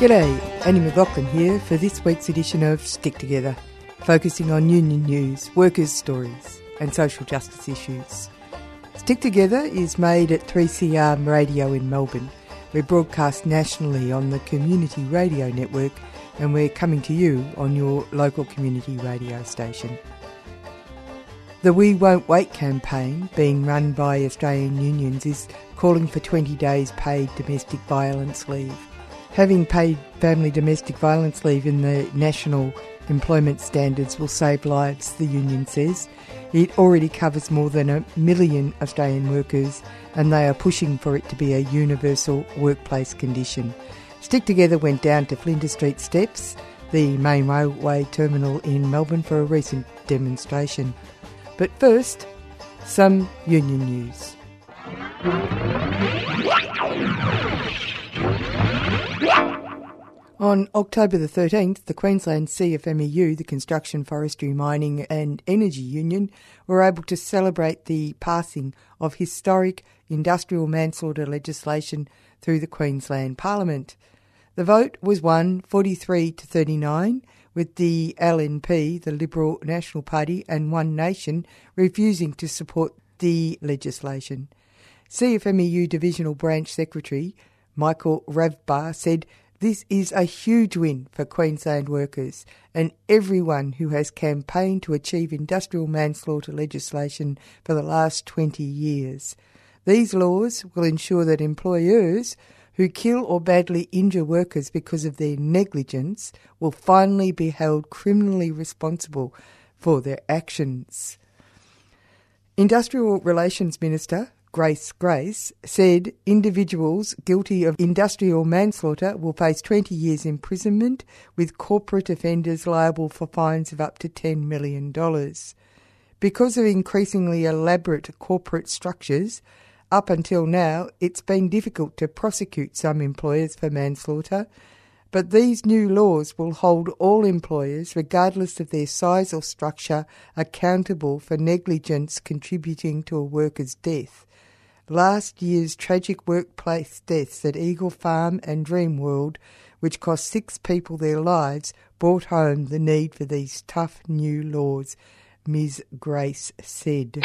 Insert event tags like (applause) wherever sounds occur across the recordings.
G'day, Annie McLaughlin here for this week's edition of Stick Together, focusing on union news, workers' stories, and social justice issues. Stick Together is made at 3CR Radio in Melbourne. We're broadcast nationally on the Community Radio Network, and we're coming to you on your local community radio station. The We Won't Wait campaign, being run by Australian unions, is calling for 20 days paid domestic violence leave. Having paid family domestic violence leave in the national employment standards will save lives, the union says. It already covers more than a million Australian workers and they are pushing for it to be a universal workplace condition. Stick Together went down to Flinders Street Steps, the main railway terminal in Melbourne, for a recent demonstration. But first, some union news. On October the 13th, the Queensland CFMEU, the Construction, Forestry, Mining and Energy Union, were able to celebrate the passing of historic industrial manslaughter legislation through the Queensland Parliament. The vote was won 43 to 39, with the LNP, the Liberal National Party, and One Nation refusing to support the legislation. CFMEU Divisional Branch Secretary Michael Ravbar said this is a huge win for Queensland workers and everyone who has campaigned to achieve industrial manslaughter legislation for the last 20 years. These laws will ensure that employers who kill or badly injure workers because of their negligence will finally be held criminally responsible for their actions. Industrial Relations Minister Grace Grace, said individuals guilty of industrial manslaughter will face 20 years imprisonment, with corporate offenders liable for fines of up to $10 million. Because of increasingly elaborate corporate structures, up until now it's been difficult to prosecute some employers for manslaughter, but these new laws will hold all employers, regardless of their size or structure, accountable for negligence contributing to a worker's death. Last year's tragic workplace deaths at Eagle Farm and Dreamworld, which cost six people their lives, brought home the need for these tough new laws, Ms. Grace said.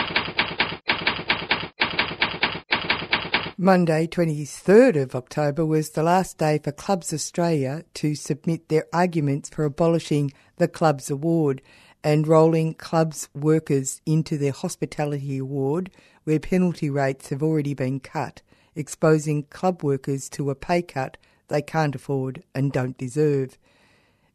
Monday, 23rd of October, was the last day for Clubs Australia to submit their arguments for abolishing the Clubs Award and rolling clubs workers into their hospitality award, where penalty rates have already been cut, exposing club workers to a pay cut they can't afford and don't deserve.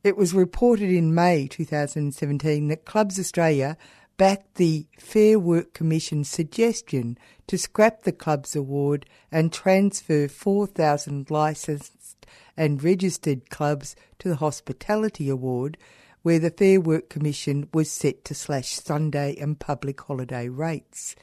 It was reported in May 2017 that Clubs Australia backed the Fair Work Commission's suggestion to scrap the Clubs Award and transfer 4,000 licensed and registered clubs to the Hospitality Award, where the Fair Work Commission was set to slash Sunday and public holiday rates.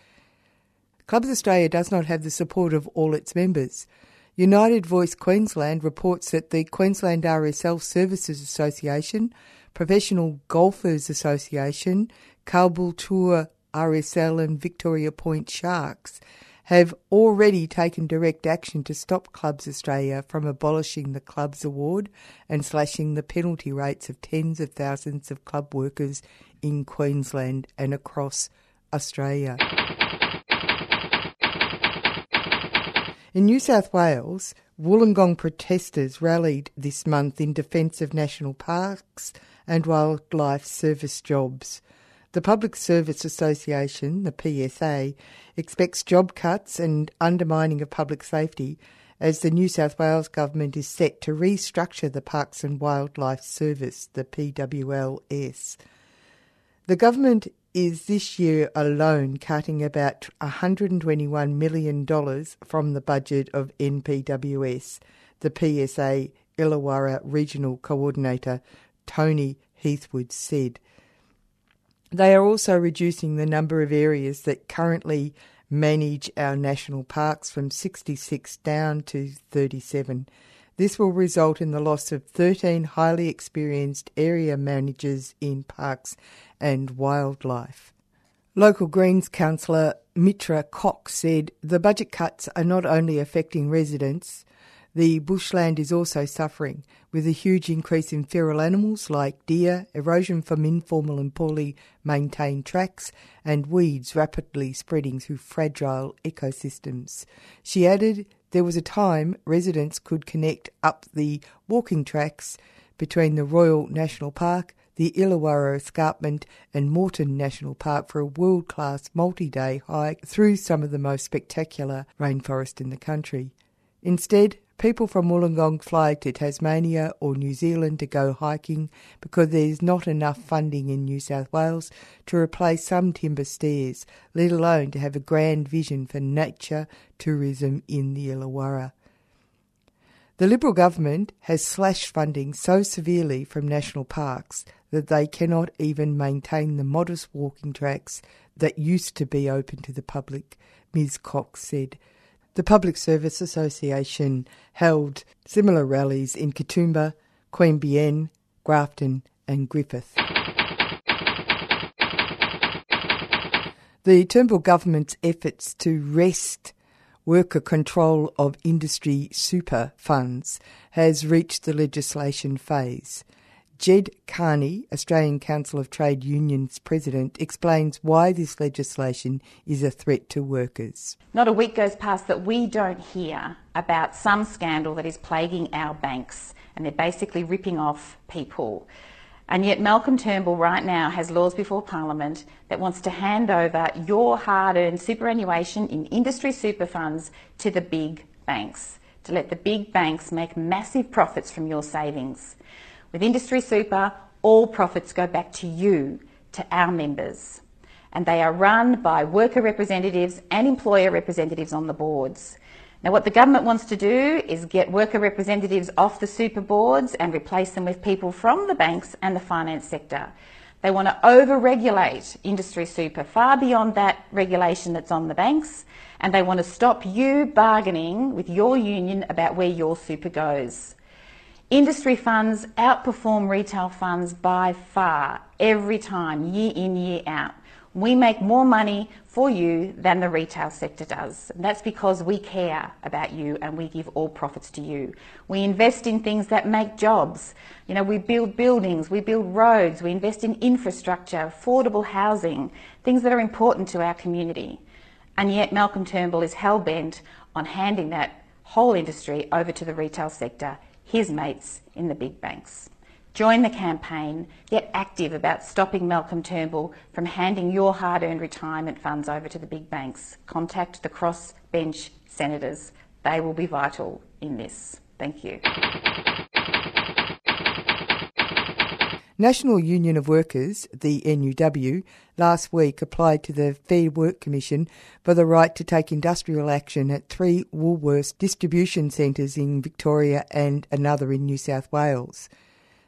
Clubs Australia does not have the support of all its members. United Voice Queensland reports that the Queensland RSL Services Association, Professional Golfers Association, Caboolture RSL, and Victoria Point Sharks have already taken direct action to stop Clubs Australia from abolishing the Clubs Award and slashing the penalty rates of tens of thousands of club workers in Queensland and across Australia. In New South Wales, Wollongong protesters rallied this month in defence of national parks and wildlife service jobs. The Public Service Association, the PSA, expects job cuts and undermining of public safety as the New South Wales government is set to restructure the Parks and Wildlife Service, the PWLS. The government is this year alone cutting about $121 million from the budget of NPWS, the PSA Illawarra Regional Coordinator Tony Heathwood said. They are also reducing the number of areas that currently manage our national parks from 66 down to 37. This will result in the loss of 13 highly experienced area managers in parks and wildlife. Local Greens councillor Mithra Cox said the budget cuts are not only affecting residents, The bushland is also suffering, with a huge increase in feral animals like deer, erosion from informal and poorly maintained tracks, and weeds rapidly spreading through fragile ecosystems. She added there was a time residents could connect up the walking tracks between the Royal National Park, the Illawarra Escarpment, and Morton National Park for a world class multi day hike through some of the most spectacular rainforest in the country. Instead, People from Wollongong fly to Tasmania or New Zealand to go hiking because there's not enough funding in New South Wales to replace some timber stairs, let alone to have a grand vision for nature tourism in the Illawarra. The Liberal government has slashed funding so severely from national parks that they cannot even maintain the modest walking tracks that used to be open to the public, Ms Cox said. The Public Service Association held similar rallies in Katoomba, Queanbeyan, Grafton, and Griffith. The Turnbull government's efforts to wrest worker control of industry super funds has reached the legislation phase. Ged Kearney, Australian Council of Trade Unions president, explains why this legislation is a threat to workers. Not a week goes past that we don't hear about some scandal that is plaguing our banks, and they're basically ripping off people. And yet, Malcolm Turnbull right now has laws before Parliament that wants to hand over your hard earned superannuation in industry super funds to the big banks, to let the big banks make massive profits from your savings. With Industry Super, all profits go back to you, to our members. And they are run by worker representatives and employer representatives on the boards. Now, what the government wants to do is get worker representatives off the super boards and replace them with people from the banks and the finance sector. They want to over regulate industry super far beyond that regulation that's on the banks, and they want to stop you bargaining with your union about where your super goes. Industry funds outperform retail funds by far every time, year in, year out. We make more money for you than the retail sector does. And that's because we care about you and we give all profits to you. We invest in things that make jobs. You know, we build buildings, we build roads, we invest in infrastructure, affordable housing, things that are important to our community. And yet Malcolm Turnbull is hell bent on handing that whole industry over to the retail sector his mates in the big banks. Join the campaign, get active about stopping Malcolm Turnbull from handing your hard earned retirement funds over to the big banks. Contact the crossbench senators. They will be vital in this. Thank you. National Union of Workers, the NUW, last week applied to the Fair Work Commission for the right to take industrial action at three Woolworths distribution centres in Victoria and another in New South Wales.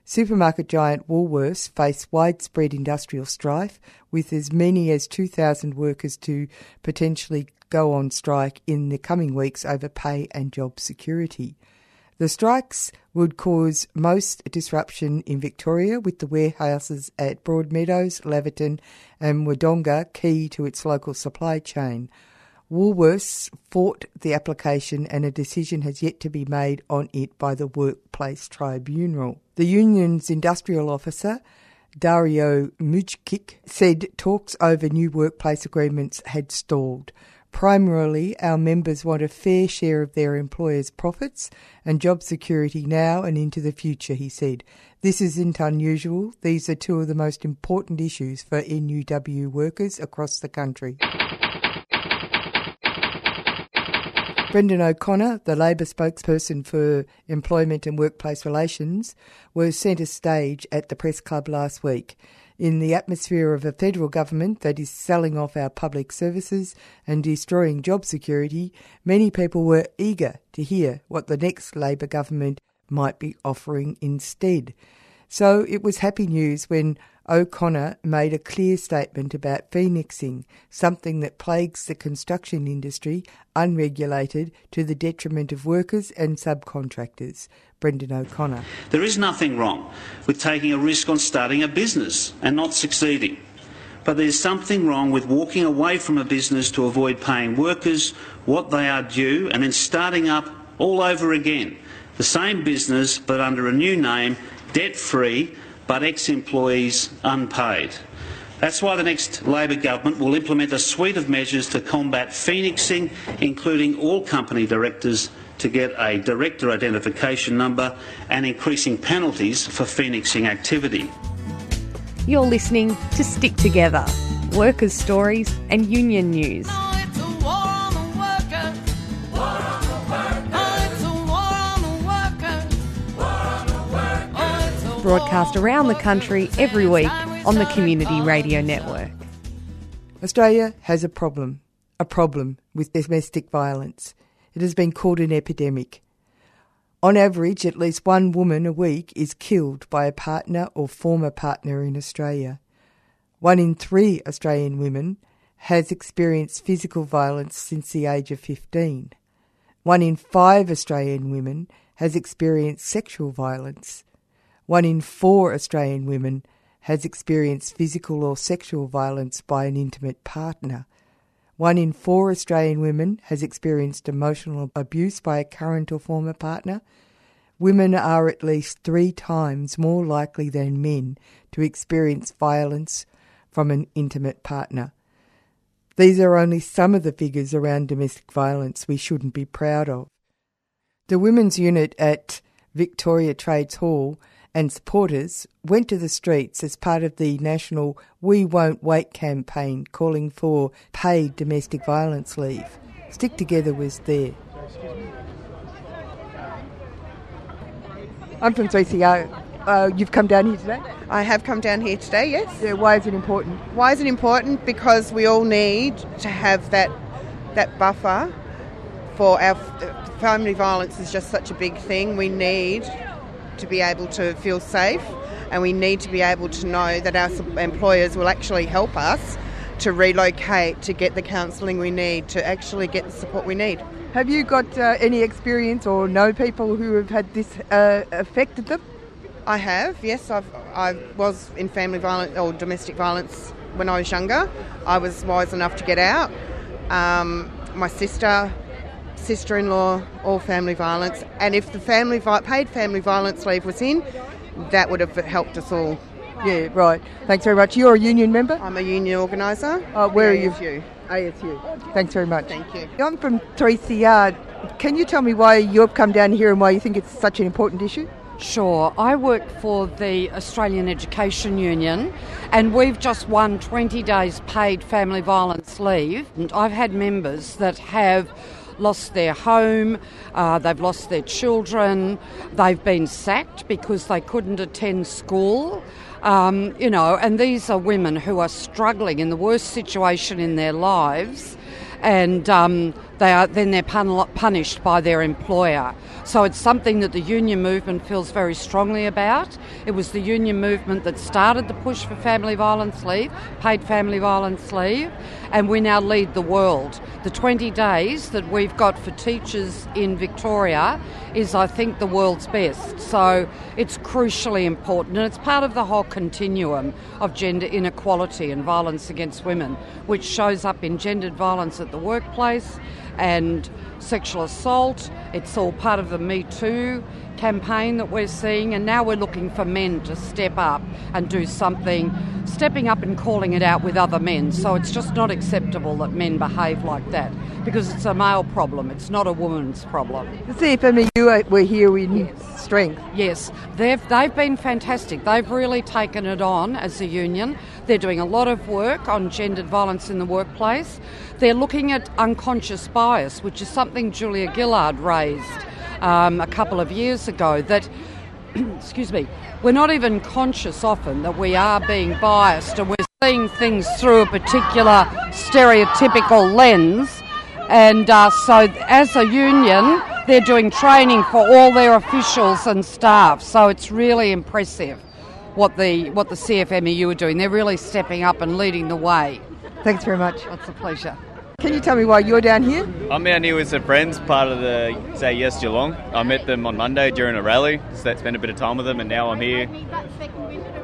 Supermarket giant Woolworths face widespread industrial strife, with as many as 2,000 workers to potentially go on strike in the coming weeks over pay and job security. The strikes would cause most disruption in Victoria, with the warehouses at Broadmeadows, Laverton, and Wodonga key to its local supply chain. Woolworths fought the application and a decision has yet to be made on it by the Workplace Tribunal. The union's industrial officer, Dario Mujkic, said talks over new workplace agreements had stalled. Primarily, our members want a fair share of their employers' profits and job security now and into the future, he said. This isn't unusual. These are two of the most important issues for NUW workers across the country. Brendan O'Connor, the Labor spokesperson for Employment and Workplace Relations, was centre stage at the Press Club last week in the atmosphere of a federal government that is selling off our public services and destroying job security, many people were eager to hear what the next Labor government might be offering instead. So it was happy news when O'Connor made a clear statement about phoenixing, something that plagues the construction industry, unregulated, to the detriment of workers and subcontractors. Brendan O'Connor. There is nothing wrong with taking a risk on starting a business and not succeeding. But there's something wrong with walking away from a business to avoid paying workers what they are due and then starting up all over again. The same business but under a new name, debt free, but ex employees unpaid. That's why the next Labor government will implement a suite of measures to combat phoenixing, including all company directors to get a director identification number and increasing penalties for phoenixing activity. You're listening to Stick Together workers' stories and union news. Broadcast around the country every week on the Community Radio Network. Australia has a problem, a problem with domestic violence. It has been called an epidemic. On average, at least one woman a week is killed by a partner or former partner in Australia. One in three Australian women has experienced physical violence since the age of 15. One in five Australian women has experienced sexual violence. One in four Australian women has experienced physical or sexual violence by an intimate partner. One in four Australian women has experienced emotional abuse by a current or former partner. Women are at least three times more likely than men to experience violence from an intimate partner. These are only some of the figures around domestic violence we shouldn't be proud of. The women's unit at Victoria Trades Hall and supporters went to the streets as part of the national We Won't Wait campaign calling for paid domestic violence leave. Stick Together was there. I'm from 3CR. Uh, you've come down here today? I have come down here today, yes. Yeah, why is it important? Why is it important? Because we all need to have that that buffer for our family violence is just such a big thing. We need to be able to feel safe and we need to be able to know that our employers will actually help us to relocate, to get the counselling we need, to actually get the support we need. Have you got uh, any experience or know people who have had this uh, affected them? I have, yes. I've, I was in family violence or domestic violence when I was younger. I was wise enough to get out. Um, my sister sister-in-law, all family violence. And if the family paid family violence leave was in, that would have helped us all. Yeah, right. Thanks very much. You're a union member? I'm a union organiser. Uh, where are you? ASU. ASU. Thanks very much. Thank you. I'm from 3CR. Can you tell me why you've come down here and why you think it's such an important issue? Sure. I work for the Australian Education Union and we've just won 20 days paid family violence leave. And I've had members that have lost their home, uh, they've lost their children, they've been sacked because they couldn't attend school. Um, you know, and these are women who are struggling in the worst situation in their lives, and um, they are then they're pun- punished by their employer. So it's something that the union movement feels very strongly about. It was the union movement that started the push for family violence leave, paid family violence leave, and we now lead the world. The 20 days that we've got for teachers in Victoria is, I think, the world's best. So it's crucially important, and it's part of the whole continuum of gender inequality and violence against women, which shows up in gendered violence at the workplace and sexual assault. It's all part of the Me Too campaign that we're seeing, and now we're looking for men to step up and do something, stepping up and calling it out with other men. So it's just not acceptable that men behave like that because it's a male problem, it's not a woman's problem. The CFMEU were here in strength. Yes, they've, they've been fantastic. They've really taken it on as a union. They're doing a lot of work on gendered violence in the workplace. They're looking at unconscious bias, which is something Julia Gillard raised um, a couple of years ago that, (clears throat) excuse me, we're not even conscious often that we are being biased and we're seeing things through a particular stereotypical lens. And uh, so, as a union, they're doing training for all their officials and staff. So it's really impressive what the what the CFMEU are doing. They're really stepping up and leading the way. Thanks very much. It's a pleasure. Can you tell me why you're down here? I'm down here with some friends, part of the Say Yes Geelong. I met them on Monday during a rally, so I spent a bit of time with them, and now I'm here.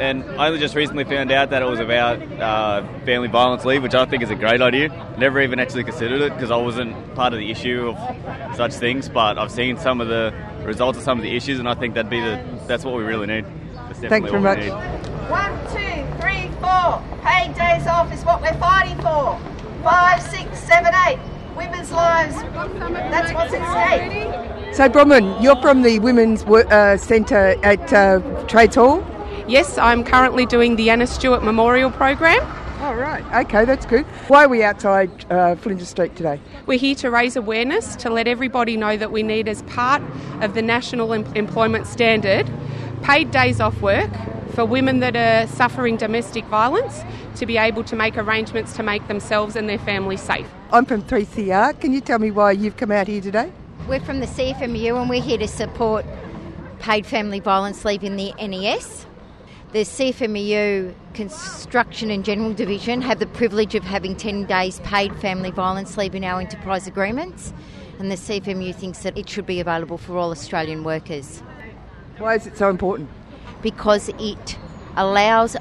And I only just recently found out that it was about uh, family violence leave, which I think is a great idea. Never even actually considered it because I wasn't part of the issue of such things, but I've seen some of the results of some of the issues, and I think that'd be the that's what we really need. That's Thanks very much. need. One, two, three, four. Paid days off is what we're fighting for. Five, six, seven, eight. Women's lives. That's what's at stake. So, Bronwyn, you're from the Women's uh, Centre at uh, Trades Hall? Yes, I'm currently doing the Anna Stewart Memorial Program. Oh, right. Okay, that's good. Why are we outside uh, Flinders Street today? We're here to raise awareness to let everybody know that we need, as part of the National Em- Employment Standard, paid days off work for women that are suffering domestic violence to be able to make arrangements to make themselves and their families safe. I'm from 3CR. Can you tell me why you've come out here today? We're from the CFMU and we're here to support paid family violence leave in the NES. The CFMU Construction and General Division have the privilege of having 10 days paid family violence leave in our enterprise agreements, and the CFMU thinks that it should be available for all Australian workers Why is it so important? because it allows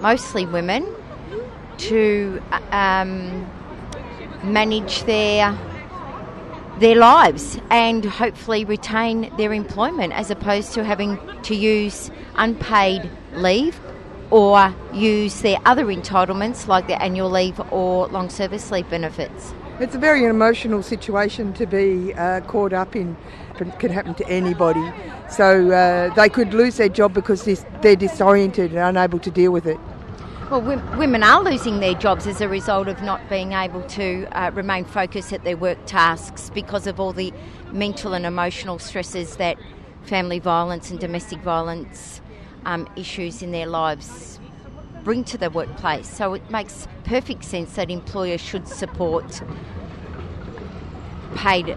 mostly women to um, manage their their lives and hopefully retain their employment as opposed to having to use unpaid leave or use their other entitlements like their annual leave or long service leave benefits. It's a very emotional situation to be uh, caught up in. It can happen to anybody. So uh, they could lose their job because they're disoriented and unable to deal with it. Well, women are losing their jobs as a result of not being able to uh, remain focused at their work tasks because of all the mental and emotional stresses that family violence and domestic violence um, issues in their lives bring to the workplace. So it makes perfect sense that employers should support paid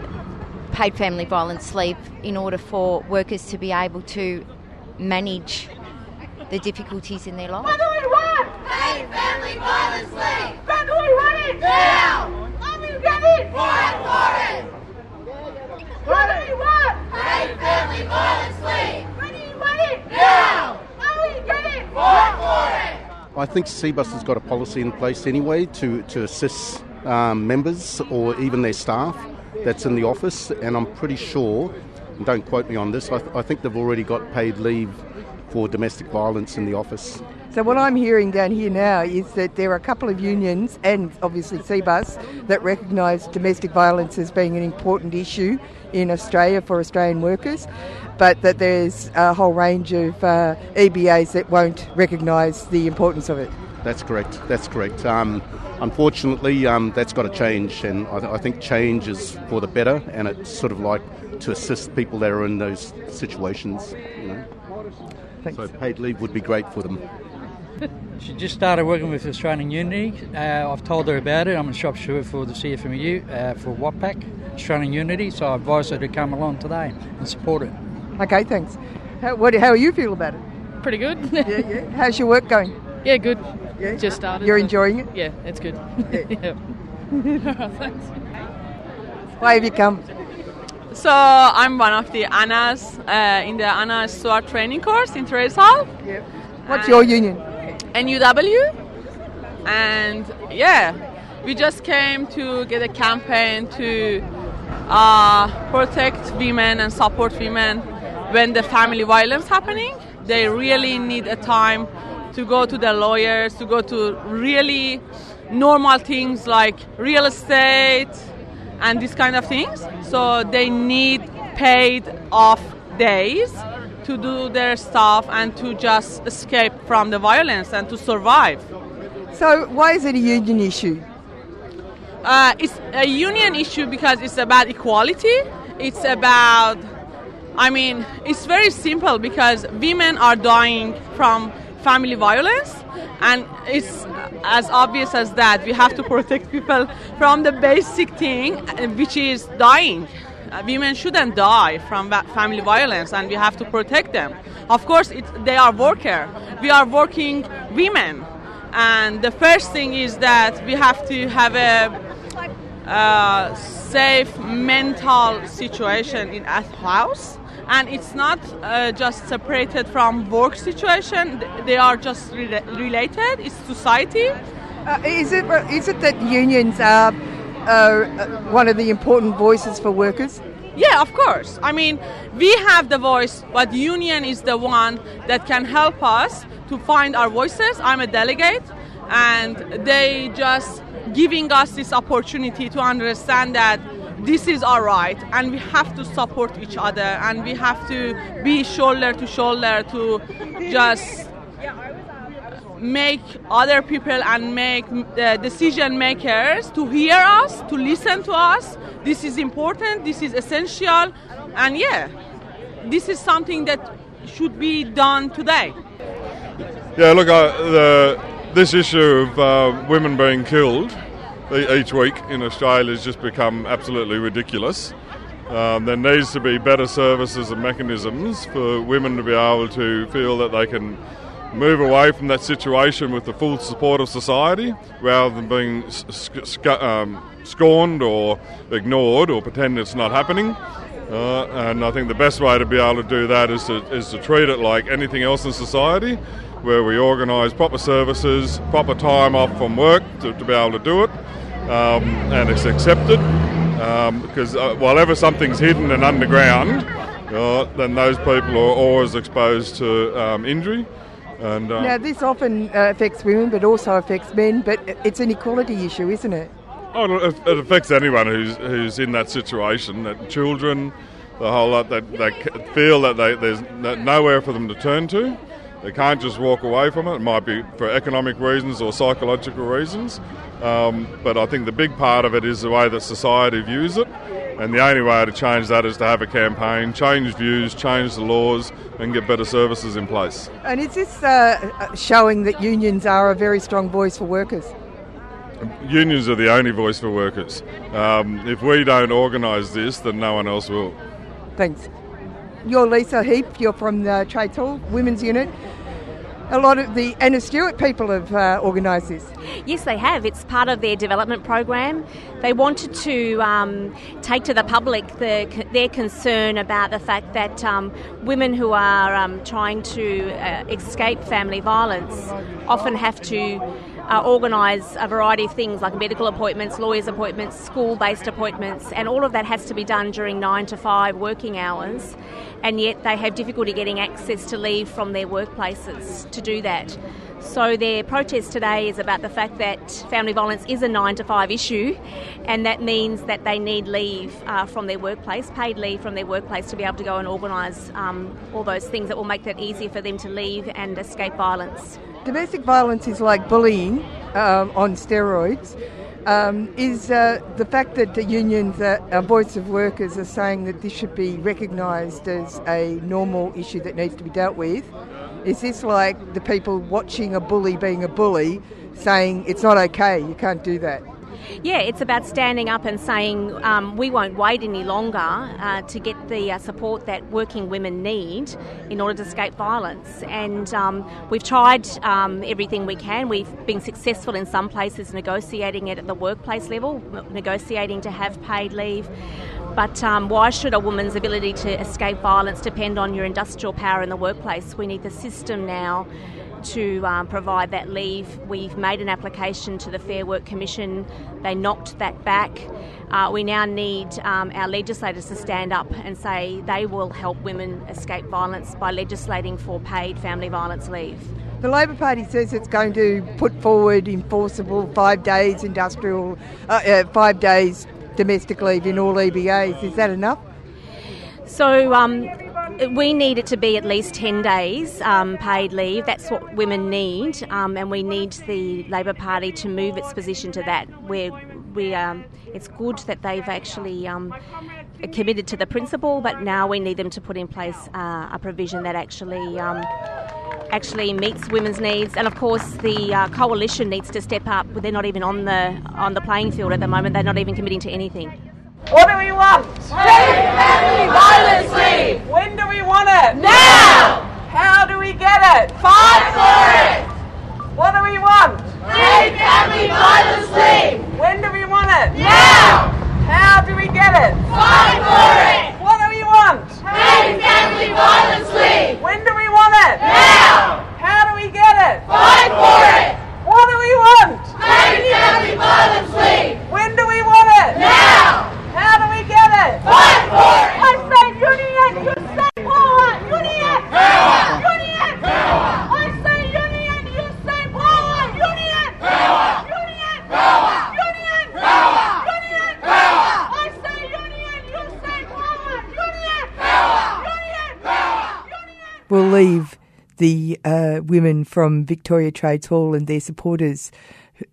paid family violence leave in order for workers to be able to manage the difficulties in their lives. What do we want? Paid family violence leave. When do we want it? Now. How do you get it? Fight for it. What do we want? Paid family violence leave. When do you want it? Now. How do you get it? Fight for it. I think CBUS has got a policy in place anyway to, to assist um, members or even their staff that's in the office, and I'm pretty sure, don't quote me on this, I, th- I think they've already got paid leave for domestic violence in the office. So what I'm hearing down here now is that there are a couple of unions and obviously CBUS that recognise domestic violence as being an important issue in Australia for Australian workers, but that there's a whole range of uh, EBAs that won't recognise the importance of it. That's correct. That's correct. Um, unfortunately, um, that's got to change, and I, th- I think change is for the better, and it's sort of like to assist people that are in those situations. You know, Thanks. so paid leave would be great for them. (laughs) She just started working with Australian Unity. Uh, I've told her about it. I'm a shop steward for the CFMU uh, for WAPAC, Australian Unity, so I advised her to come along today and support it. Okay, thanks. How, what, how you feel about it? Pretty good. Yeah, yeah. (laughs) How's your work going? Yeah, good. Yeah? Just started. You're so- enjoying it? Yeah, it's good. Yeah. (laughs) Yeah. Thanks. (laughs) Why have you come? So I'm one of the Annas uh, in the Anna Stewart training course in Trades Hall. Yep. What's your union? NUW. And yeah, we just came to get a campaign to uh, protect women and support women when the family violence happening. They really need a time to go to the lawyers, to go to really normal things like real estate and these kind of things. So they need paid off days to do their stuff and to just escape from the violence and to survive. So why is it a union issue? Uh, it's a union issue because it's about equality. It's about, I mean, it's very simple because women are dying from family violence, and it's as obvious as that. We have to protect people from the basic thing, uh, which is dying. Uh, women shouldn't die from family violence, and we have to protect them. Of course, they are worker. We are working women, and the first thing is that we have to have a uh, safe mental situation in a house and it's not uh, just separated from work situation. They are just re- related. It's society. Uh, is it is it that unions are uh, one of the important voices for workers? Yeah of course. I mean we have the voice but union is the one that can help us to find our voices. I'm a delegate and they just giving us this opportunity to understand that this is our right and we have to support each other and we have to be shoulder to shoulder to just make other people and make the decision makers to hear us to listen to us. This is important this is essential and yeah this is something that should be done today. Yeah look uh, the, this issue of uh, women being killed each week in Australia has just become absolutely ridiculous. Um, there needs to be better services and mechanisms for women to be able to feel that they can move away from that situation with the full support of society rather than being sc- sc- um, scorned or ignored or pretend it's not happening. Uh, and I think the best way to be able to do that is to, is to treat it like anything else in society, where we organise proper services, proper time off from work to, to be able to do it, um, and it's accepted. Um, because uh, while ever something's hidden and underground, uh, then those people are always exposed to um, injury. And, uh, now, this often uh, affects women, but also affects men. But it's an equality issue, isn't it? Oh, it, it affects anyone who's who's in that situation. That children, the whole lot, that they, they feel that they, there's nowhere for them to turn to. They can't just walk away from it. It might be for economic reasons or psychological reasons. Um, but I think the big part of it is the way that society views it. And the only way to change that is to have a campaign, change views, change the laws, and get better services in place. And is this uh, showing that unions are a very strong voice for workers? Unions are the only voice for workers. Um, if we don't organise this, then no one else will. Thanks. You're Lisa Heap, you're from the Trades Hall Women's Unit a lot of the Anna Stewart people have uh, organised this. Yes, they have. It's part of their development program. They wanted to um, take to the public the, their concern about the fact that um, women who are um, trying to uh, escape family violence often have to uh, organise a variety of things like medical appointments, lawyers' appointments, school based appointments, and all of that has to be done during nine to five working hours. And yet they have difficulty getting access to leave from their workplaces to do that. So their protest today is about the fact that family violence is a nine to five issue, and that means that they need leave uh, from their workplace, paid leave from their workplace, to be able to go and organise um, all those things that will make that easier for them to leave and escape violence. Domestic violence is like bullying um, on steroids. Um, is uh, the fact that the unions, uh, our voice of workers, are saying that this should be recognised as a normal issue that needs to be dealt with. Is this like the people watching a bully being a bully saying it's not okay, you can't do that? Yeah, it's about standing up and saying um, we won't wait any longer uh, to get the uh, support that working women need in order to escape violence. And um, we've tried um, everything we can. We've been successful in some places negotiating it at the workplace level, negotiating to have paid leave. But um, why should a woman's ability to escape violence depend on your industrial power in the workplace? We need the system now to um, provide that leave. We've made an application to the Fair Work Commission. They knocked that back. Uh, we now need um, our legislators to stand up and say they will help women escape violence by legislating for paid family violence leave. The Labor Party says it's going to put forward enforceable five days industrial, uh, uh, five days domestic leave in all EBAs. Is that enough? So um, we need it to be at least 10 days um, paid leave. That's what women need, um, and we need the Labor Party to move its position to that. Where we, um, it's good that they've actually um, committed to the principle, but now we need them to put in place uh, a provision that actually um, actually meets women's needs. And of course, the uh, coalition needs to step up. They're not even on the on the playing field at the moment. They're not even committing to anything. What do we want? Paid family violence leave. When do we want it? Now. How do we get it? Fight for it. What do we want? Paid family violence leave. When do we want it? Now! How do we get it? Fight for it! What do we want? Paid family violence leave! When do we want it? Now! How do we get it? Fight for it! What do we want? Paid family violence leave! When do we want it? Now! We'll leave the uh, women from Victoria Trades Hall and their supporters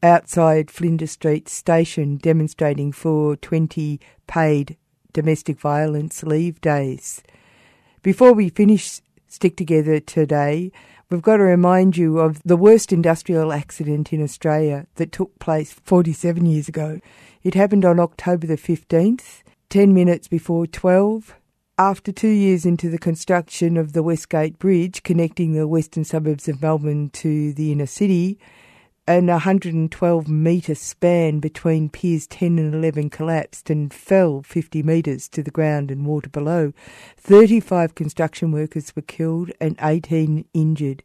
outside Flinders Street station demonstrating for 20 paid domestic violence leave days. Before we finish Stick Together today, we've got to remind you of the worst industrial accident in Australia that took place 47 years ago. It happened on October the 15th, 10 minutes before 12. After two years into the construction of the Westgate Bridge connecting the western suburbs of Melbourne to the inner city, an 112 metre span between piers 10 and 11 collapsed and fell 50 metres to the ground and water below. 35 construction workers were killed and 18 injured.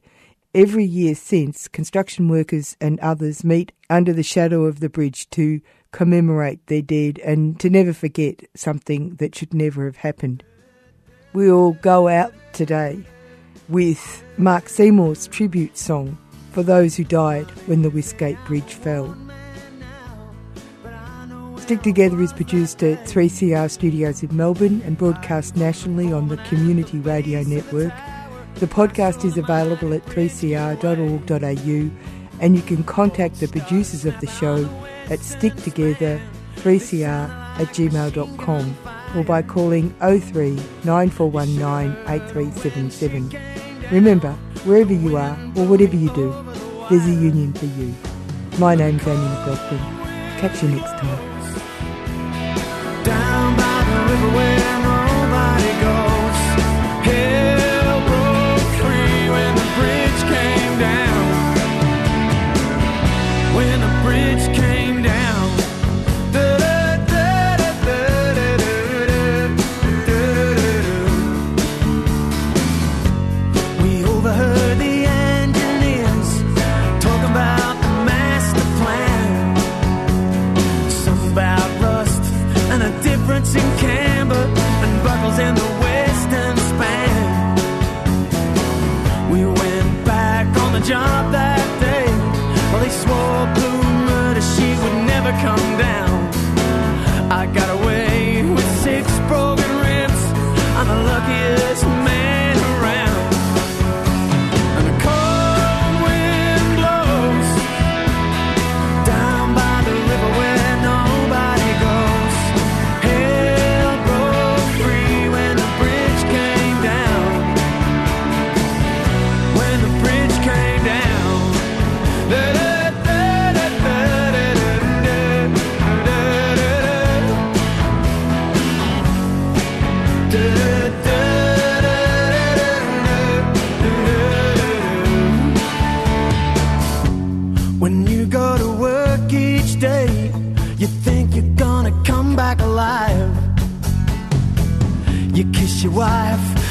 Every year since, construction workers and others meet under the shadow of the bridge to commemorate their dead and to never forget something that should never have happened. We all go out today with Mark Seymour's tribute song for those who died when the Westgate Bridge fell. Stick Together is produced at 3CR Studios in Melbourne and broadcast nationally on the Community Radio Network. The podcast is available at 3cr.org.au and you can contact the producers of the show at sticktogether3cr at gmail.com or by calling 03 9419 8377. Remember, wherever you are or whatever you do, there's a union for you. My name's Amy McLaughlin. Catch you next time.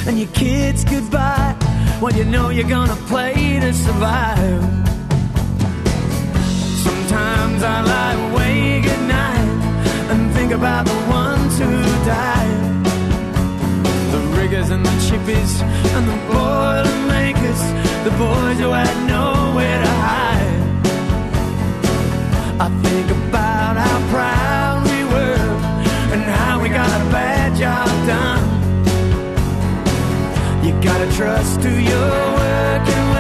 And your kids goodbye. Well, you know you're gonna play to survive. Sometimes I lie awake at night and think about the ones who died. The riggers and the chippies and the boilermakers, the boys who had nowhere to hide. I think about trust who your work